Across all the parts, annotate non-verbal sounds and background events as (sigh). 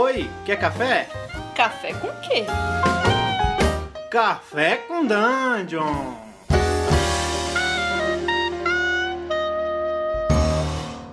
Oi, quer café? Café com quê? Café com Dungeon!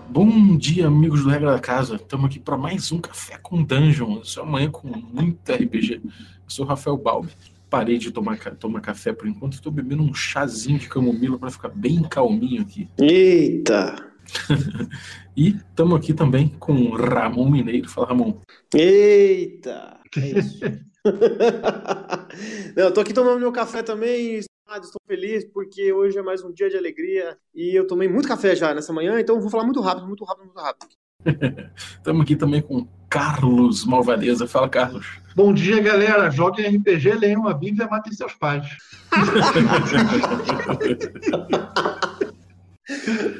Bom dia, amigos do Regra da Casa. Estamos aqui para mais um Café com Dungeon. Isso é amanhã com muito RPG. Eu sou o Rafael Balbi. Parei de tomar, tomar café por enquanto. Estou bebendo um chazinho de camomila para ficar bem calminho aqui. Eita! (laughs) E estamos aqui também com o Ramon Mineiro. Fala, Ramon. Eita! É isso. (laughs) Não, eu tô aqui tomando meu café também. Estou feliz porque hoje é mais um dia de alegria e eu tomei muito café já nessa manhã, então vou falar muito rápido, muito rápido, muito rápido. (laughs) Estamos aqui também com Carlos Malvadeza. Fala, Carlos. Bom dia, galera. Joguem RPG, leiam a Bíblia e matem seus pais.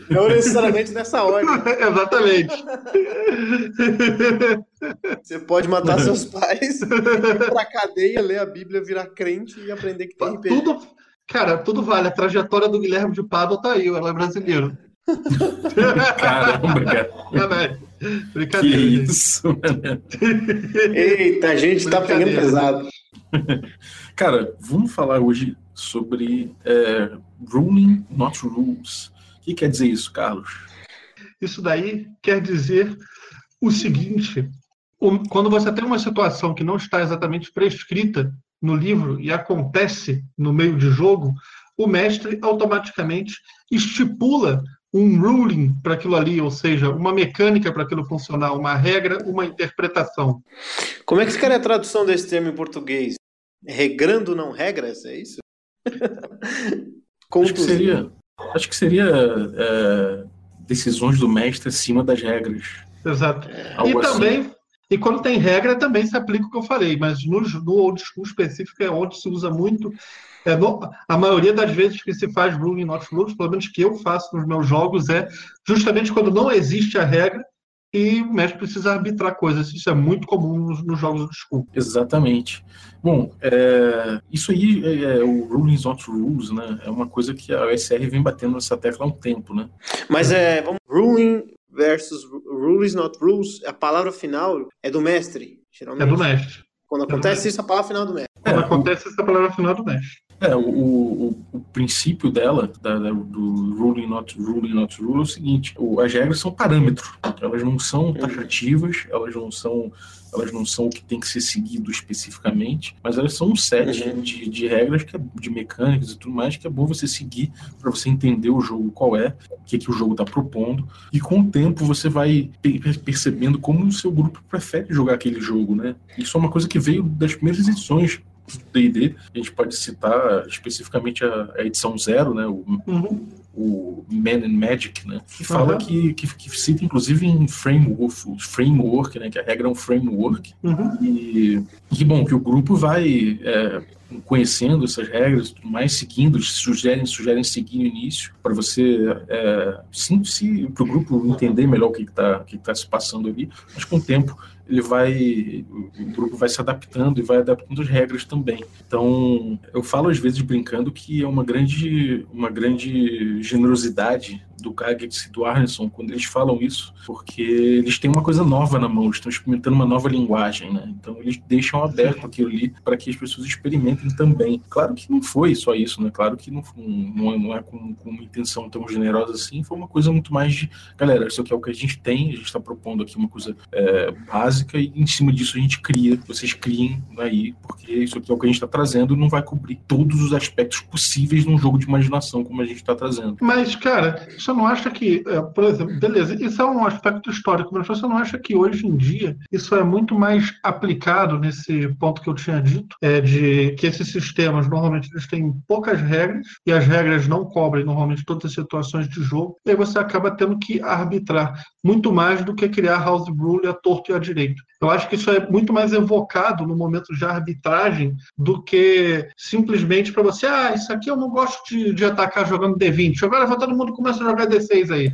Não necessariamente nessa ordem. (laughs) Exatamente. Você pode matar seus (laughs) pais, ir pra cadeia, ler a Bíblia, virar crente e aprender que tem RPG. tudo, cara, tudo vale. A trajetória do Guilherme de Pádua tá aí, ela é brasileiro. (laughs) Caramba, cara. Que Brincadeira. gente. isso, mano. Eita, a gente tá pegando pesado. Cara, vamos falar hoje sobre é, ruling, not rules. O que quer dizer isso, Carlos? Isso daí quer dizer o seguinte: quando você tem uma situação que não está exatamente prescrita no livro e acontece no meio de jogo, o mestre automaticamente estipula um ruling para aquilo ali, ou seja, uma mecânica para aquilo funcionar, uma regra, uma interpretação. Como é que ficaria a tradução desse termo em português? Regrando não regras, é isso? Acho que seria, acho que seria é, decisões do mestre acima das regras. Exato. Algo e assim. também, e quando tem regra, também se aplica o que eu falei, mas no, no old school específico é onde se usa muito. É, no- a maioria das vezes que se faz ruling not rules, pelo menos que eu faço nos meus jogos, é justamente quando não existe a regra e o mestre precisa arbitrar coisas. Isso é muito comum nos, nos jogos old school. Exatamente. Bom, é, isso aí é, é o rulings not rules, né? É uma coisa que a OSR vem batendo nessa tecla há um tempo, né? Mas é, vamos, ruling versus rules not rules, a palavra final é do mestre, geralmente. É do mestre. Quando acontece isso, a palavra final é do mestre. Quando É, acontece essa palavra final do mestre. É, o, o, o princípio dela, da, da- do ruling not, ruling not rule, é o seguinte: o- as regras são parâmetros, elas não são taxativas, elas não são, elas não são o que tem que ser seguido especificamente, mas elas são um set Uhum. de, de regras, que é- de mecânicas e tudo mais, que é bom você seguir para você entender o jogo qual é, o que, que o jogo está propondo, e com o tempo você vai pe- pe- percebendo como o seu grupo prefere jogar aquele jogo, né? Isso é uma coisa que veio das primeiras edições D&D, a gente pode citar especificamente a, a edição zero, né, o, Uhum. o Man and Magic, né, que fala Aham. que, que, que cita inclusive em framework, framework, né, que a regra é um framework, Uhum. e que bom, que o grupo vai é, conhecendo essas regras tudo mais, seguindo, sugerem, sugerem seguir no início, para você, é, sim, se, para o grupo entender melhor o que está que tá se passando ali, mas com o tempo ele vai, o grupo vai se adaptando e vai adaptando as regras também. Então, eu falo às vezes brincando que é uma grande, uma grande generosidade do Gaggett e do Arneson quando eles falam isso, porque eles têm uma coisa nova na mão, eles estão experimentando uma nova linguagem, né? Então eles deixam aberto aquilo ali para que as pessoas experimentem também. Claro que não foi só isso, né? Claro que não, não é, não é com, com uma intenção tão generosa assim, foi uma coisa muito mais de, galera, isso aqui é o que a gente tem, a gente está propondo aqui uma coisa é, básica e em cima disso a gente cria, vocês criem aí, porque isso aqui é o que a gente está trazendo, não vai cobrir todos os aspectos possíveis num jogo de imaginação como a gente está trazendo. Mas, cara, você não acha que, é, por exemplo, beleza, isso é um aspecto histórico, mas você não acha que hoje em dia isso é muito mais aplicado nesse ponto que eu tinha dito, é de que esses sistemas normalmente eles têm poucas regras e as regras não cobrem normalmente todas as situações de jogo, e aí você acaba tendo que arbitrar muito mais do que criar house rule a torto e a direito. Eu acho que isso é muito mais evocado no momento de arbitragem do que simplesmente para você, ah, isso aqui eu não gosto de, de atacar jogando D20. Agora vai todo mundo começa a jogar D6 aí.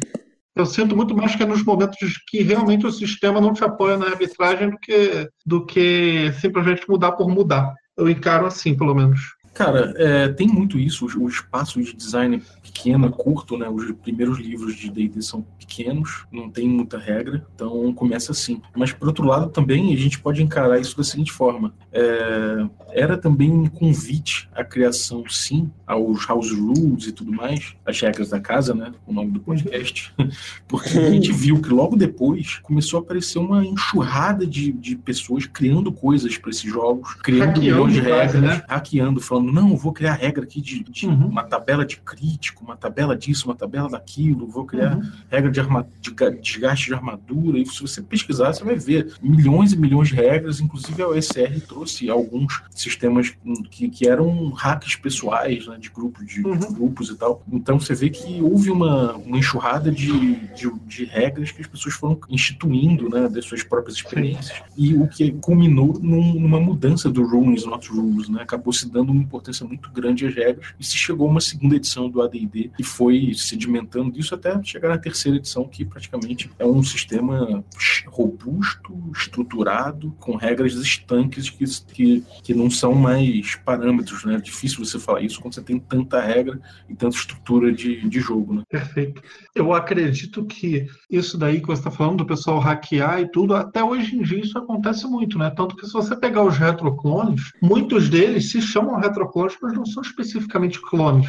Eu sinto muito mais que é nos momentos que realmente o sistema não te apoia na arbitragem do que, do que simplesmente mudar por mudar. Eu encaro assim, pelo menos. Cara, é, tem muito isso. O, o espaço de design pequeno, curto, né? Os primeiros livros de D&D são pequenos, não tem muita regra, então começa assim. Mas por outro lado também a gente pode encarar isso da seguinte forma: é, era também um convite à criação, sim, aos house rules e tudo mais, as regras da casa, né? O nome do podcast, (laughs) porque a gente viu que logo depois começou a aparecer uma enxurrada de, de pessoas criando coisas para esses jogos, criando Hackeando milhões de regras, né? hackeando, falando, não, eu vou criar regra aqui de, de Uhum. uma tabela de crítico, uma tabela disso, uma tabela daquilo, vou criar Uhum. regra de, arma, de ga- desgaste de armadura, e se você pesquisar, você vai ver milhões e milhões de regras, inclusive a OSR trouxe alguns sistemas que, que eram hacks pessoais, né, de grupos, de, de Uhum. grupos e tal. Então você vê que houve uma, uma enxurrada de, de, de regras que as pessoas foram instituindo, né, das suas próprias experiências, e o que culminou num- numa mudança do Rules Not Rules, né, acabou se dando uma importância muito grande às regras, e se chegou uma segunda edição do AD&D, e foi sedimentando isso até chegar na terceira edição, que praticamente é um sistema robusto, estruturado, com regras estanques que, que, que não são mais parâmetros, né? É difícil você falar isso quando você tem tanta regra e tanta estrutura de, de jogo, né? Perfeito. Eu acredito que isso daí que você está falando do pessoal hackear e tudo, até hoje em dia isso acontece muito, né? Tanto que se você pegar os retroclones, muitos deles se chamam retroclones, mas não são especificamente clones.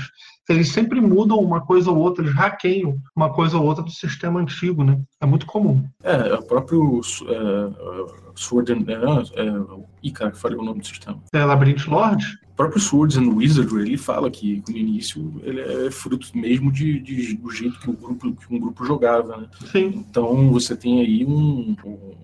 Eles sempre mudam uma coisa ou outra, eles hackeiam uma coisa ou outra do sistema antigo, né? É muito comum. É, o próprio é, é, Sword and... É, é, ih, cara, falei o nome do sistema. É Labyrinth Lord? O próprio Swords and Wizardry, ele fala que no início ele é fruto mesmo de, de- do jeito que, o grupo, que um grupo jogava, né? Sim. Então você tem aí um,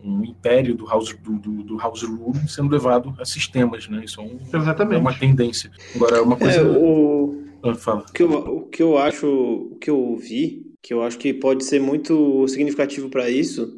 um, império do House, do, do, do House Rule sendo levado a sistemas, né? Isso é, um- é Exatamente. uma tendência. Agora, uma coisa... É, o, Ah, fala. o, que eu, o que eu acho, o que eu vi, que eu acho que pode ser muito significativo para isso,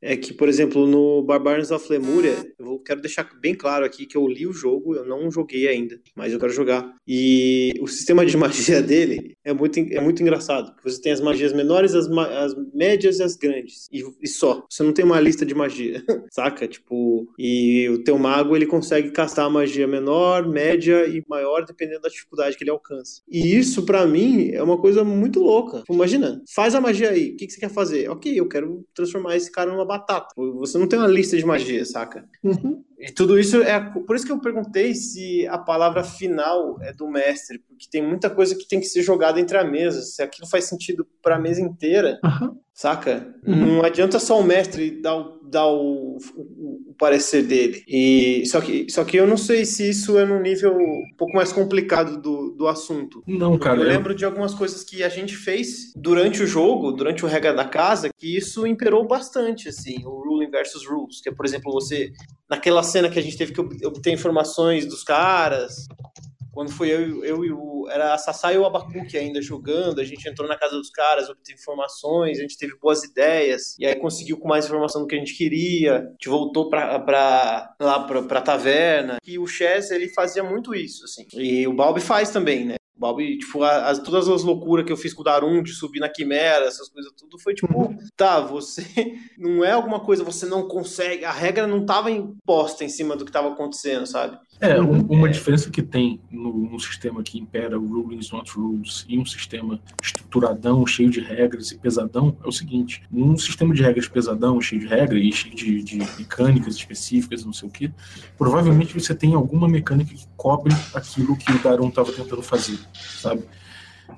é que, por exemplo, no Barbarians of Lemuria, eu quero deixar bem claro aqui que eu li o jogo, eu não joguei ainda, mas eu quero jogar. E o sistema de (laughs) magia dele é muito, é muito engraçado. Você tem as magias menores, as, ma- as médias e as grandes. E, e só. Você não tem uma lista de magia, (laughs) saca? Tipo, e o teu mago ele consegue castar a magia menor, média e maior, dependendo da dificuldade que ele alcança. E isso, pra mim, é uma coisa muito louca. Tipo, imagina, faz a magia aí. O que, que você quer fazer? Ok, eu quero transformar esse cara numa batata. Você não tem uma lista de magia, saca? Uhum. E tudo isso é. Por isso que eu perguntei se a palavra final é do mestre, porque tem muita coisa que tem que ser jogada entre a mesa. Se aquilo faz sentido para a mesa inteira, Aham. saca? Uhum. Não adianta só o mestre dar o, dar o, o- o parecer dele. E, só, que, só que eu não sei se isso é num nível um pouco mais complicado do, do assunto. Não, cara. eu eu- lembro de algumas coisas que a gente fez durante o jogo, durante o regra da casa, que isso imperou bastante, assim, o ruling versus rules, que é, por exemplo, você naquela cena que a gente teve que ob- obter informações dos caras, quando foi eu, eu e o era a Sassá e o Abacuque ainda jogando, a gente entrou na casa dos caras, obteve informações, a gente teve boas ideias, e aí conseguiu com mais informação do que a gente queria, a gente voltou pra, pra, lá pra, pra taverna, e o Chess, ele fazia muito isso, assim, e o Balbi faz também, né, Balbi, tipo, as, todas as loucuras que eu fiz com o Darum de subir na Quimera, essas coisas tudo, foi tipo, tá, você (laughs) não é alguma coisa, você não consegue, a regra não tava imposta em cima do que tava acontecendo, sabe? É, Uhum. um- uma diferença que tem no, no sistema que impera o Rulings Not Rules e um sistema estruturadão, cheio de regras e pesadão, é o seguinte: num sistema de regras pesadão, cheio de regras e cheio de, de mecânicas específicas, não sei o que, provavelmente você tem alguma mecânica que cobre aquilo que o Daron estava tentando fazer, sabe?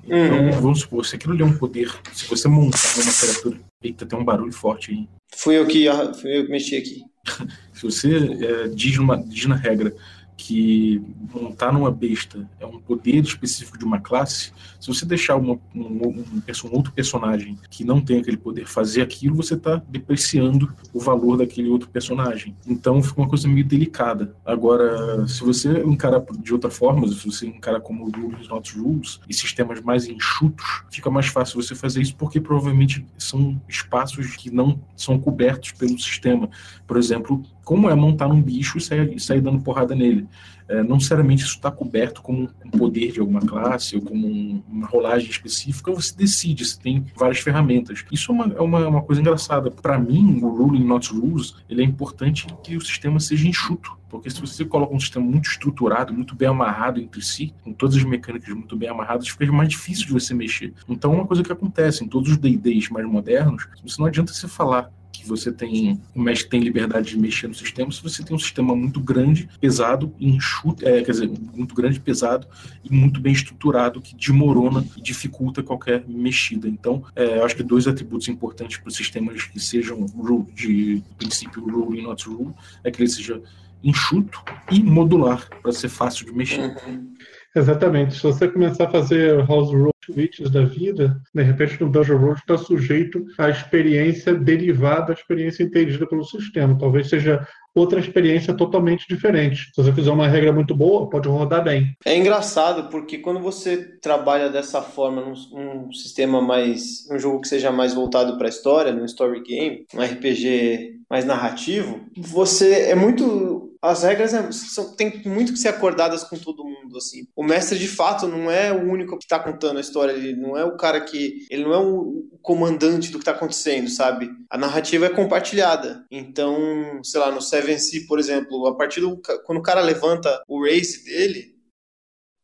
Então, Uhum. vamos supor, se aquilo ali é um poder, se você montar uma criatura. Eita, tem um barulho forte aí. Fui eu que, fui eu que mexi aqui. (laughs) Se você é, diz, numa, diz na regra que montar numa besta é um poder específico de uma classe, se você deixar uma, um, um, um outro personagem que não tem aquele poder fazer aquilo, você está depreciando o valor daquele outro personagem. Então fica uma coisa meio delicada. Agora, se você encarar de outra forma, se você encarar como rules, not rules, e sistemas mais enxutos, fica mais fácil você fazer isso porque provavelmente são espaços que não são cobertos pelo sistema. Por exemplo, como é montar um bicho e sair, sair dando porrada nele. É, não necessariamente isso está coberto como um poder de alguma classe ou como um, uma rolagem específica, você decide, você tem várias ferramentas. Isso é uma, é uma, uma coisa engraçada. Para mim, o Ruling Not Rules, ele é importante que o sistema seja enxuto. Porque se você coloca um sistema muito estruturado, muito bem amarrado entre si, com todas as mecânicas muito bem amarradas, fica mais difícil de você mexer. Então, é uma coisa que acontece em todos os D&Ds mais modernos, você não adianta você falar que você tem o mestre tem liberdade de mexer no sistema se você tem um sistema muito grande, pesado, enxuto, é, quer dizer, muito grande, pesado e muito bem estruturado que desmorona e dificulta qualquer mexida. Então, é, acho que dois atributos importantes para os sistemas que sejam de princípio rule e not rule é que ele seja enxuto e modular para ser fácil de mexer. Uhum. Exatamente. Se você começar a fazer house rule tweets da vida, de repente no Dungeon World está sujeito à experiência derivada, à experiência entendida pelo sistema. Talvez seja outra experiência totalmente diferente. Se você fizer uma regra muito boa, pode rodar bem. É engraçado porque quando você trabalha dessa forma num, num sistema mais, um jogo que seja mais voltado para a história, num story game, um RPG mais narrativo, você é muito as regras é, são, tem muito que ser acordadas com todo mundo, assim. O mestre, de fato, não é o único que está contando a história, ele não é o cara que... Ele não é o comandante do que está acontecendo, sabe? A narrativa é compartilhada. Então, sei lá, no Seven Sea, por exemplo, a partir do... Quando o cara levanta o race dele,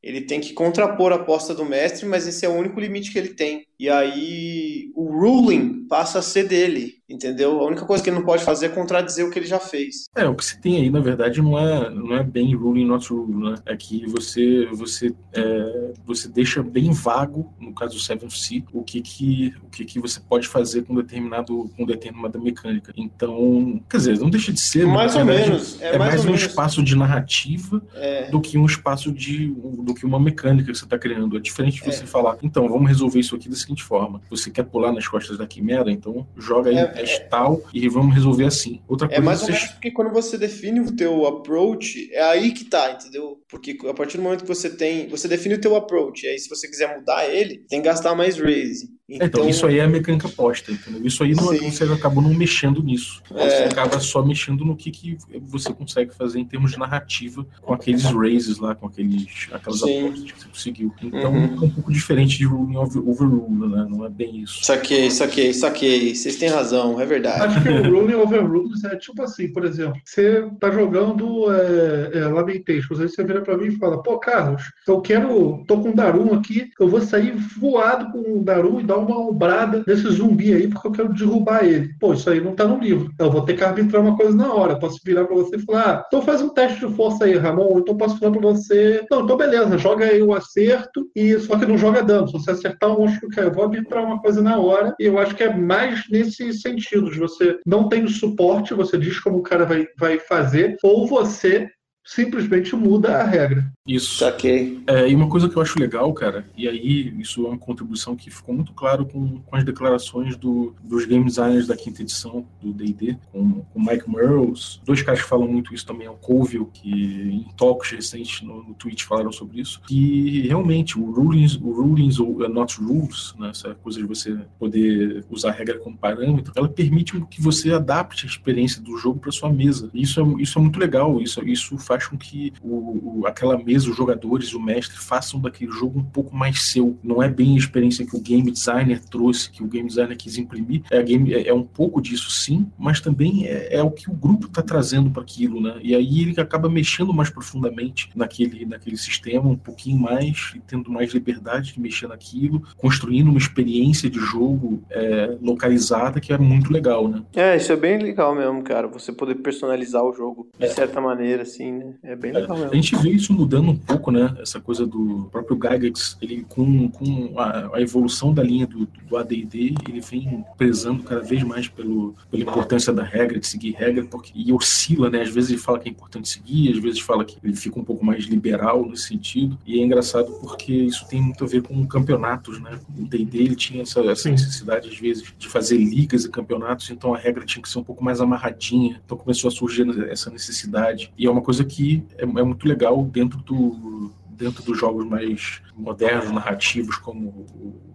ele tem que contrapor a aposta do mestre, mas esse é o único limite que ele tem. E aí o ruling passa a ser dele, entendeu? A única coisa que ele não pode fazer é contradizer o que ele já fez. É, o que se tem aí, na verdade, não é, não é bem ruling not rule, né? É que você você é, você deixa bem vago, no caso do Seven C, o que que o que que você pode fazer com determinado com determinada mecânica. Então, quer dizer, não deixa de ser, mais ou verdade, menos, é, é mais, mais um menos. espaço de narrativa é. do que um espaço de do que uma mecânica que você está criando. É diferente de você é. falar, então, vamos resolver isso aqui desse seguinte forma: você quer pular nas costas da quimera, então joga aí é, um teste é, tal e vamos resolver assim. Outra é coisa é mais ou menos porque quando você define o teu approach, é aí que tá, entendeu? Porque a partir do momento que você tem, você define o teu approach, aí se você quiser mudar ele, tem que gastar mais raise. Então, então, isso aí é a mecânica posta, entendeu? Isso aí não, você acabou não mexendo nisso. É. Você acaba só mexendo no que, que você consegue fazer em termos de narrativa com aqueles raises lá, com aqueles, aquelas sim. apostas que você conseguiu. Então uhum. é um pouco diferente de ruling over, overrule, né? Não é bem isso. Saquei, saquei, saquei. Vocês têm razão, é verdade. Acho que o ruling overrule é tipo assim, por exemplo, você tá jogando é, é, Lamentations, aí você vira pra mim e fala, pô, Carlos, eu quero, tô com o Darum aqui, eu vou sair voado com o Darum e dar uma ombrada nesse zumbi aí porque eu quero derrubar ele. Pô, isso aí não tá no livro. Eu vou ter que arbitrar uma coisa na hora. Eu posso virar pra você e falar, ah, então faz um teste de força aí, Ramon. Então posso falar pra você, não, então beleza, joga aí o acerto e só que não joga dano. Se você acertar o monstro que quer, eu vou arbitrar uma coisa na hora. E eu acho que é mais nesse sentido de você não tem o suporte, você diz como o cara vai, vai fazer, ou você simplesmente muda a regra. Isso. Saquei. É, e uma coisa que eu acho legal, cara, e aí isso é uma contribuição que ficou muito claro com, com as declarações do, dos game designers da quinta edição do D&D, com o Mike Merles. Dois caras que falam muito isso também é o Colville, que em talks recentes no, no Twitch falaram sobre isso. E realmente, o rulings, o rulings ou uh, not rules, né, essa coisa de você poder usar a regra como parâmetro, ela permite que você adapte a experiência do jogo para sua mesa. Isso é, isso é muito legal, isso, isso faz com que o, o aquela mesa os jogadores, o mestre, façam daquele jogo um pouco mais seu. Não é bem a experiência que o game designer trouxe, que o game designer quis imprimir. É, game, é, é um pouco disso, sim, mas também é, é o que o grupo está trazendo para aquilo, né? E aí ele acaba mexendo mais profundamente naquele, naquele sistema, um pouquinho mais, e tendo mais liberdade de mexer naquilo, construindo uma experiência de jogo é, localizada que é muito legal, né? É, isso é bem legal mesmo, cara. Você poder personalizar o jogo de é. certa maneira, assim, né? É bem é. legal mesmo. A gente vê isso mudando um pouco, né? Essa coisa do próprio Gygax, ele com, com a, a evolução da linha do, do AD&D, ele vem prezando cada vez mais pelo, pela importância da regra, de seguir regra, porque e oscila, né? Às vezes ele fala que é importante seguir, às vezes fala que ele fica um pouco mais liberal nesse sentido. E é engraçado porque isso tem muito a ver com campeonatos, né? O D&D ele tinha essa, essa necessidade às vezes de fazer ligas e campeonatos, então a regra tinha que ser um pouco mais amarradinha. Então começou a surgir essa necessidade. E é uma coisa que é, é muito legal dentro do dentro dos jogos mais modernos, narrativos, como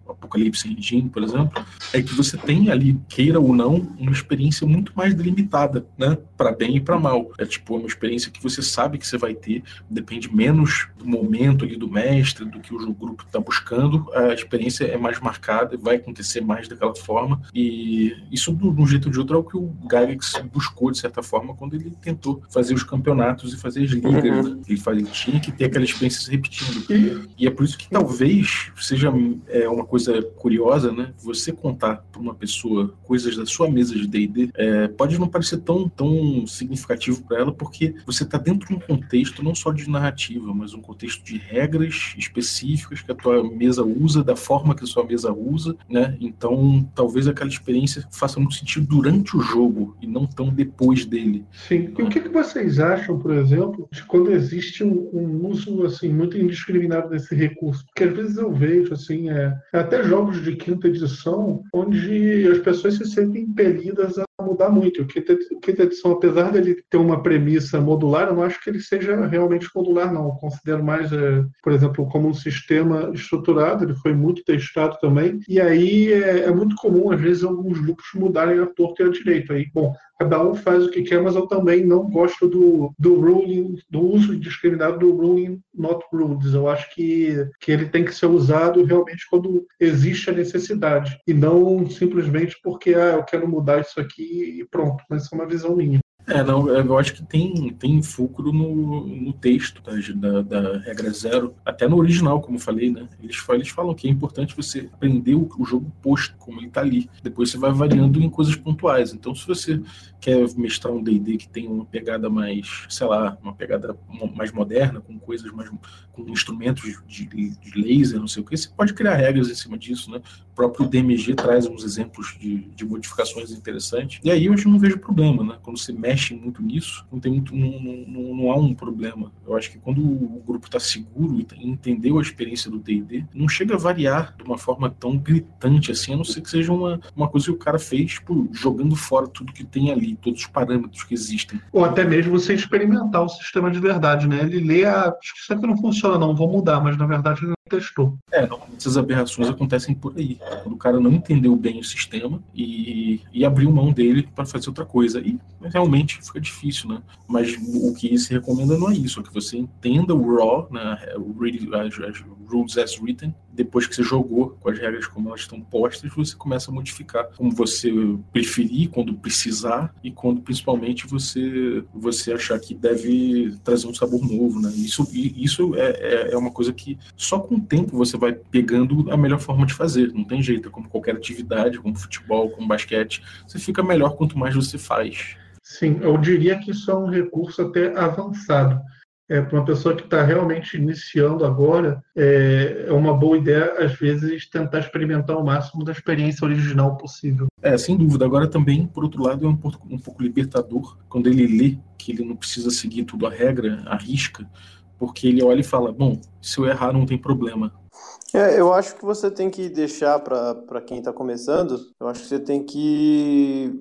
o Apocalipse Engine, por exemplo, é que você tem ali, queira ou não, uma experiência muito mais delimitada, né? Para bem e para mal. É tipo uma experiência que você sabe que você vai ter, depende menos do momento ali do mestre, do que o grupo está buscando, a experiência é mais marcada, vai acontecer mais daquela forma. E isso, de um jeito ou de outro, é o que o Gygax buscou, de certa forma, quando ele tentou fazer os campeonatos e fazer as ligas. Uhum. Né? Ele, faz, ele tinha que ter aquela experiência repetindo. E, é por isso que talvez seja é, uma coisa curiosa, né? Você contar para uma pessoa coisas da sua mesa de D&D é, pode não parecer tão, tão significativo para ela, porque você está dentro de um contexto não só de narrativa, mas um contexto de regras específicas que a tua mesa usa, da forma que a sua mesa usa, né? Então, talvez aquela experiência faça muito sentido durante o jogo e não tão depois dele. Sim. E o que, que vocês acham, por exemplo, de quando existe um, um uso assim muito indiscriminado desse recurso? Porque às vezes eu vejo assim, é, até jogos de quinta edição, onde as pessoas se sentem impelidas a mudar muito. O quinta, quinta edição, apesar dele ter uma premissa modular, eu não acho que ele seja realmente modular, não. Eu considero mais, é, por exemplo, como um sistema estruturado, ele foi muito testado também, e aí é, é muito comum, às vezes, alguns grupos mudarem a torta e a direito. Aí, bom, cada um faz o que quer, mas eu também não gosto do, do ruling, do uso indiscriminado do ruling not rules. Eu acho que, que ele tem que ser usado realmente quando existe a necessidade e não simplesmente porque ah, eu quero mudar isso aqui e pronto. Mas é uma visão minha. É, não, eu acho que tem, tem fulcro no, no texto da, da, regra zero, até no original, como falei, né? Eles, eles falam que é importante você aprender o, o jogo posto, como ele está ali. Depois você vai variando em coisas pontuais. Então, se você quer mestrar um D&D que tem uma pegada mais, sei lá, uma pegada mais moderna, com coisas mais, com instrumentos de, de laser, não sei o que, você pode criar regras em cima disso, né? O próprio DMG traz uns exemplos de, de modificações interessantes. E aí eu não vejo problema, né? Quando você mexe muito nisso, não tem muito, não, não, não há um problema. Eu acho que quando o grupo está seguro e entendeu a experiência do D&D, não chega a variar de uma forma tão gritante assim, a não ser que seja uma, uma coisa que o cara fez, tipo, jogando fora tudo que tem ali todos os parâmetros que existem. Ou até mesmo você experimentar o sistema de verdade, né? Ele lê, a, acho que isso aqui não funciona, não, vou mudar, mas na verdade ele não testou. É, normalmente essas aberrações acontecem por aí. Quando o cara não entendeu bem o sistema e, e abriu mão dele para fazer outra coisa. E realmente fica difícil, né? Mas o que se recomenda não é isso, é que você entenda o raw, né? as, as rules as written, depois que você jogou com as regras como elas estão postas, você começa a modificar como você preferir, quando precisar e quando principalmente você você achar que deve trazer um sabor novo, né? Isso isso é, é, é uma coisa que só com o tempo você vai pegando a melhor forma de fazer, não tem jeito, é como qualquer atividade, como futebol, como basquete, você fica melhor quanto mais você faz. Sim, eu diria que isso é um recurso até avançado é, para uma pessoa que está realmente iniciando agora, é, é, uma boa ideia, às vezes, tentar experimentar o máximo da experiência original possível. É, sem dúvida. Agora também, por outro lado, é um pouco, um pouco libertador quando ele lê que ele não precisa seguir tudo a regra, a risca, porque ele olha e fala: bom, se eu errar, não tem problema. É, eu acho que você tem que deixar para quem está começando, eu acho que você tem que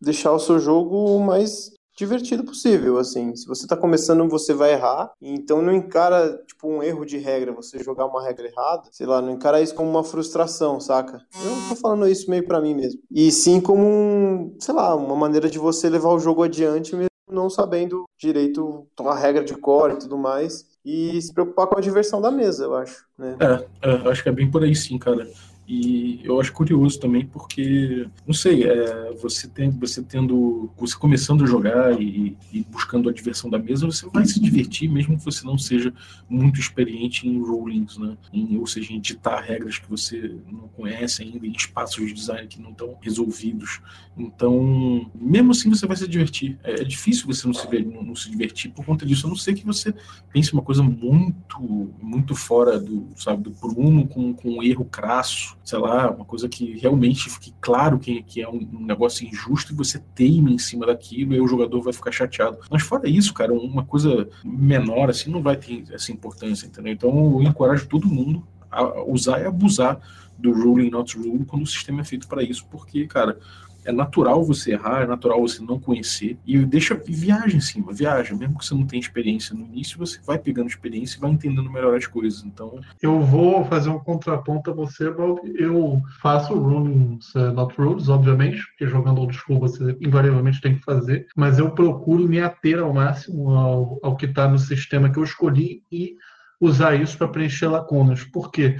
deixar o seu jogo mais divertido possível, assim. Se você tá começando, você vai errar. Então não encara, tipo, um erro de regra, você jogar uma regra errada. Sei lá, não encara isso como uma frustração, saca? Eu tô falando isso meio para mim mesmo. E sim como um, sei lá, uma maneira de você levar o jogo adiante mesmo não sabendo direito a regra de core e tudo mais. E se preocupar com a diversão da mesa, eu acho. Né? É, é, acho que é bem por aí sim, cara. E eu acho curioso também porque, não sei, é, você, tem, você tendo, você começando a jogar e, e, buscando a diversão da mesa, você vai se divertir mesmo que você não seja muito experiente em rulings, né? Em, ou seja, em editar regras que você não conhece ainda, em espaços de design que não estão resolvidos. Então, mesmo assim você vai se divertir. É, é difícil você não se, não, não se divertir por conta disso, a não ser que você pense uma coisa muito, muito fora do, sabe, do prumo, com, com um erro crasso sei lá, uma coisa que realmente fique claro que, que é um, um negócio injusto e você teime em cima daquilo e o jogador vai ficar chateado. Mas fora isso, cara, uma coisa menor assim não vai ter essa importância, entendeu? Então eu encorajo todo mundo a usar e abusar do ruling not rule quando o sistema é feito para isso, porque, cara, é natural você errar, é natural você não conhecer. E deixa viaja em cima, viaja. Mesmo que você não tenha experiência no início, você vai pegando experiência e vai entendendo melhor as coisas. Então. Eu vou fazer um contraponto a você, Bob. Eu faço rulings, uh, not rules, obviamente, porque jogando old school você invariavelmente tem que fazer, mas eu procuro me ater ao máximo ao, ao que está no sistema que eu escolhi e usar isso para preencher lacunas. Por quê?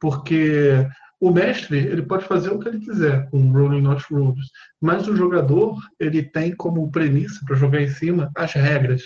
Porque o mestre ele pode fazer o que ele quiser com Rolling Not Rules, mas o jogador ele tem como premissa para jogar em cima as regras.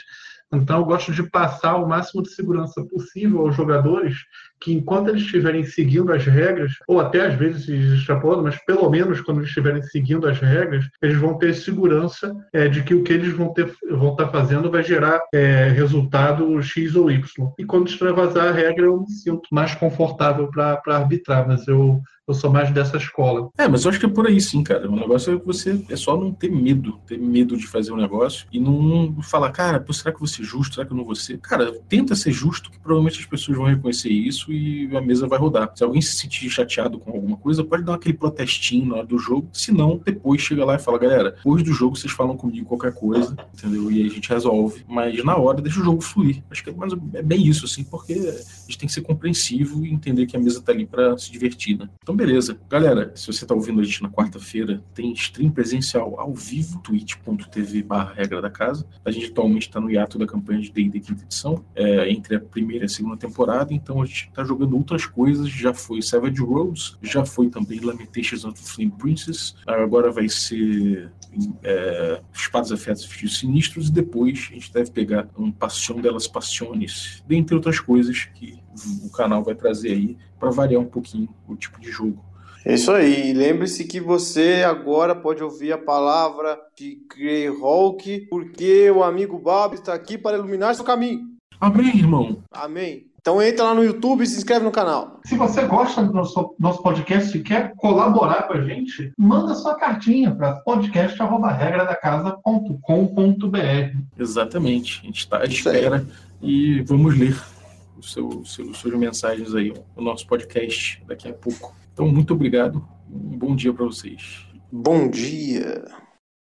Então, eu gosto de passar o máximo de segurança possível aos jogadores que, enquanto eles estiverem seguindo as regras, ou até às vezes extrapolando, mas pelo menos quando eles estiverem seguindo as regras, eles vão ter segurança é, de que o que eles vão, ter, vão estar fazendo vai gerar é, resultado X ou Y. E quando extravasar a regra, eu me sinto mais confortável para arbitrar, mas eu eu sou mais dessa escola. É, mas eu acho que é por aí sim, cara. O negócio é você é só não ter medo, ter medo de fazer um negócio e não falar, cara, pô, será que eu vou ser justo? Será que eu não vou ser? Cara, tenta ser justo, que provavelmente as pessoas vão reconhecer isso e a mesa vai rodar. Se alguém se sentir chateado com alguma coisa, pode dar aquele protestinho na hora do jogo. Se não, depois chega lá e fala, galera, depois do jogo vocês falam comigo qualquer coisa, entendeu? E aí a gente resolve. Mas na hora deixa o jogo fluir. Acho que é, é bem isso, assim, porque a gente tem que ser compreensivo e entender que a mesa tá ali para se divertir, né? Então, beleza. Galera, se você está ouvindo a gente na quarta-feira, tem stream presencial ao vivo, twitch.tv barra regra da casa. A gente atualmente está no hiato da campanha de D&D quinta edição, é, entre a primeira e a segunda temporada, então a gente está jogando outras coisas, já foi Savage Roads, já foi também Lamentations of the Flame Princess, agora vai ser é, Espadas Afetas e Sinistros, e depois a gente deve pegar um Passion delas Passiones, dentre outras coisas que o canal vai trazer aí para variar um pouquinho o tipo de jogo. É isso aí. Lembre-se que você agora pode ouvir a palavra de Greyhawk, porque o amigo Bob está aqui para iluminar seu caminho. Amém, irmão. Amém. Então entra lá no YouTube e se inscreve no canal. Se você gosta do nosso, nosso podcast e quer colaborar com a gente, manda sua cartinha para podcast.regradacasa.com.br. Exatamente. A gente está à espera e vamos ler os seu, seu, suas mensagens aí no nosso podcast daqui a pouco. Então, muito obrigado. Um bom dia para vocês. Bom dia.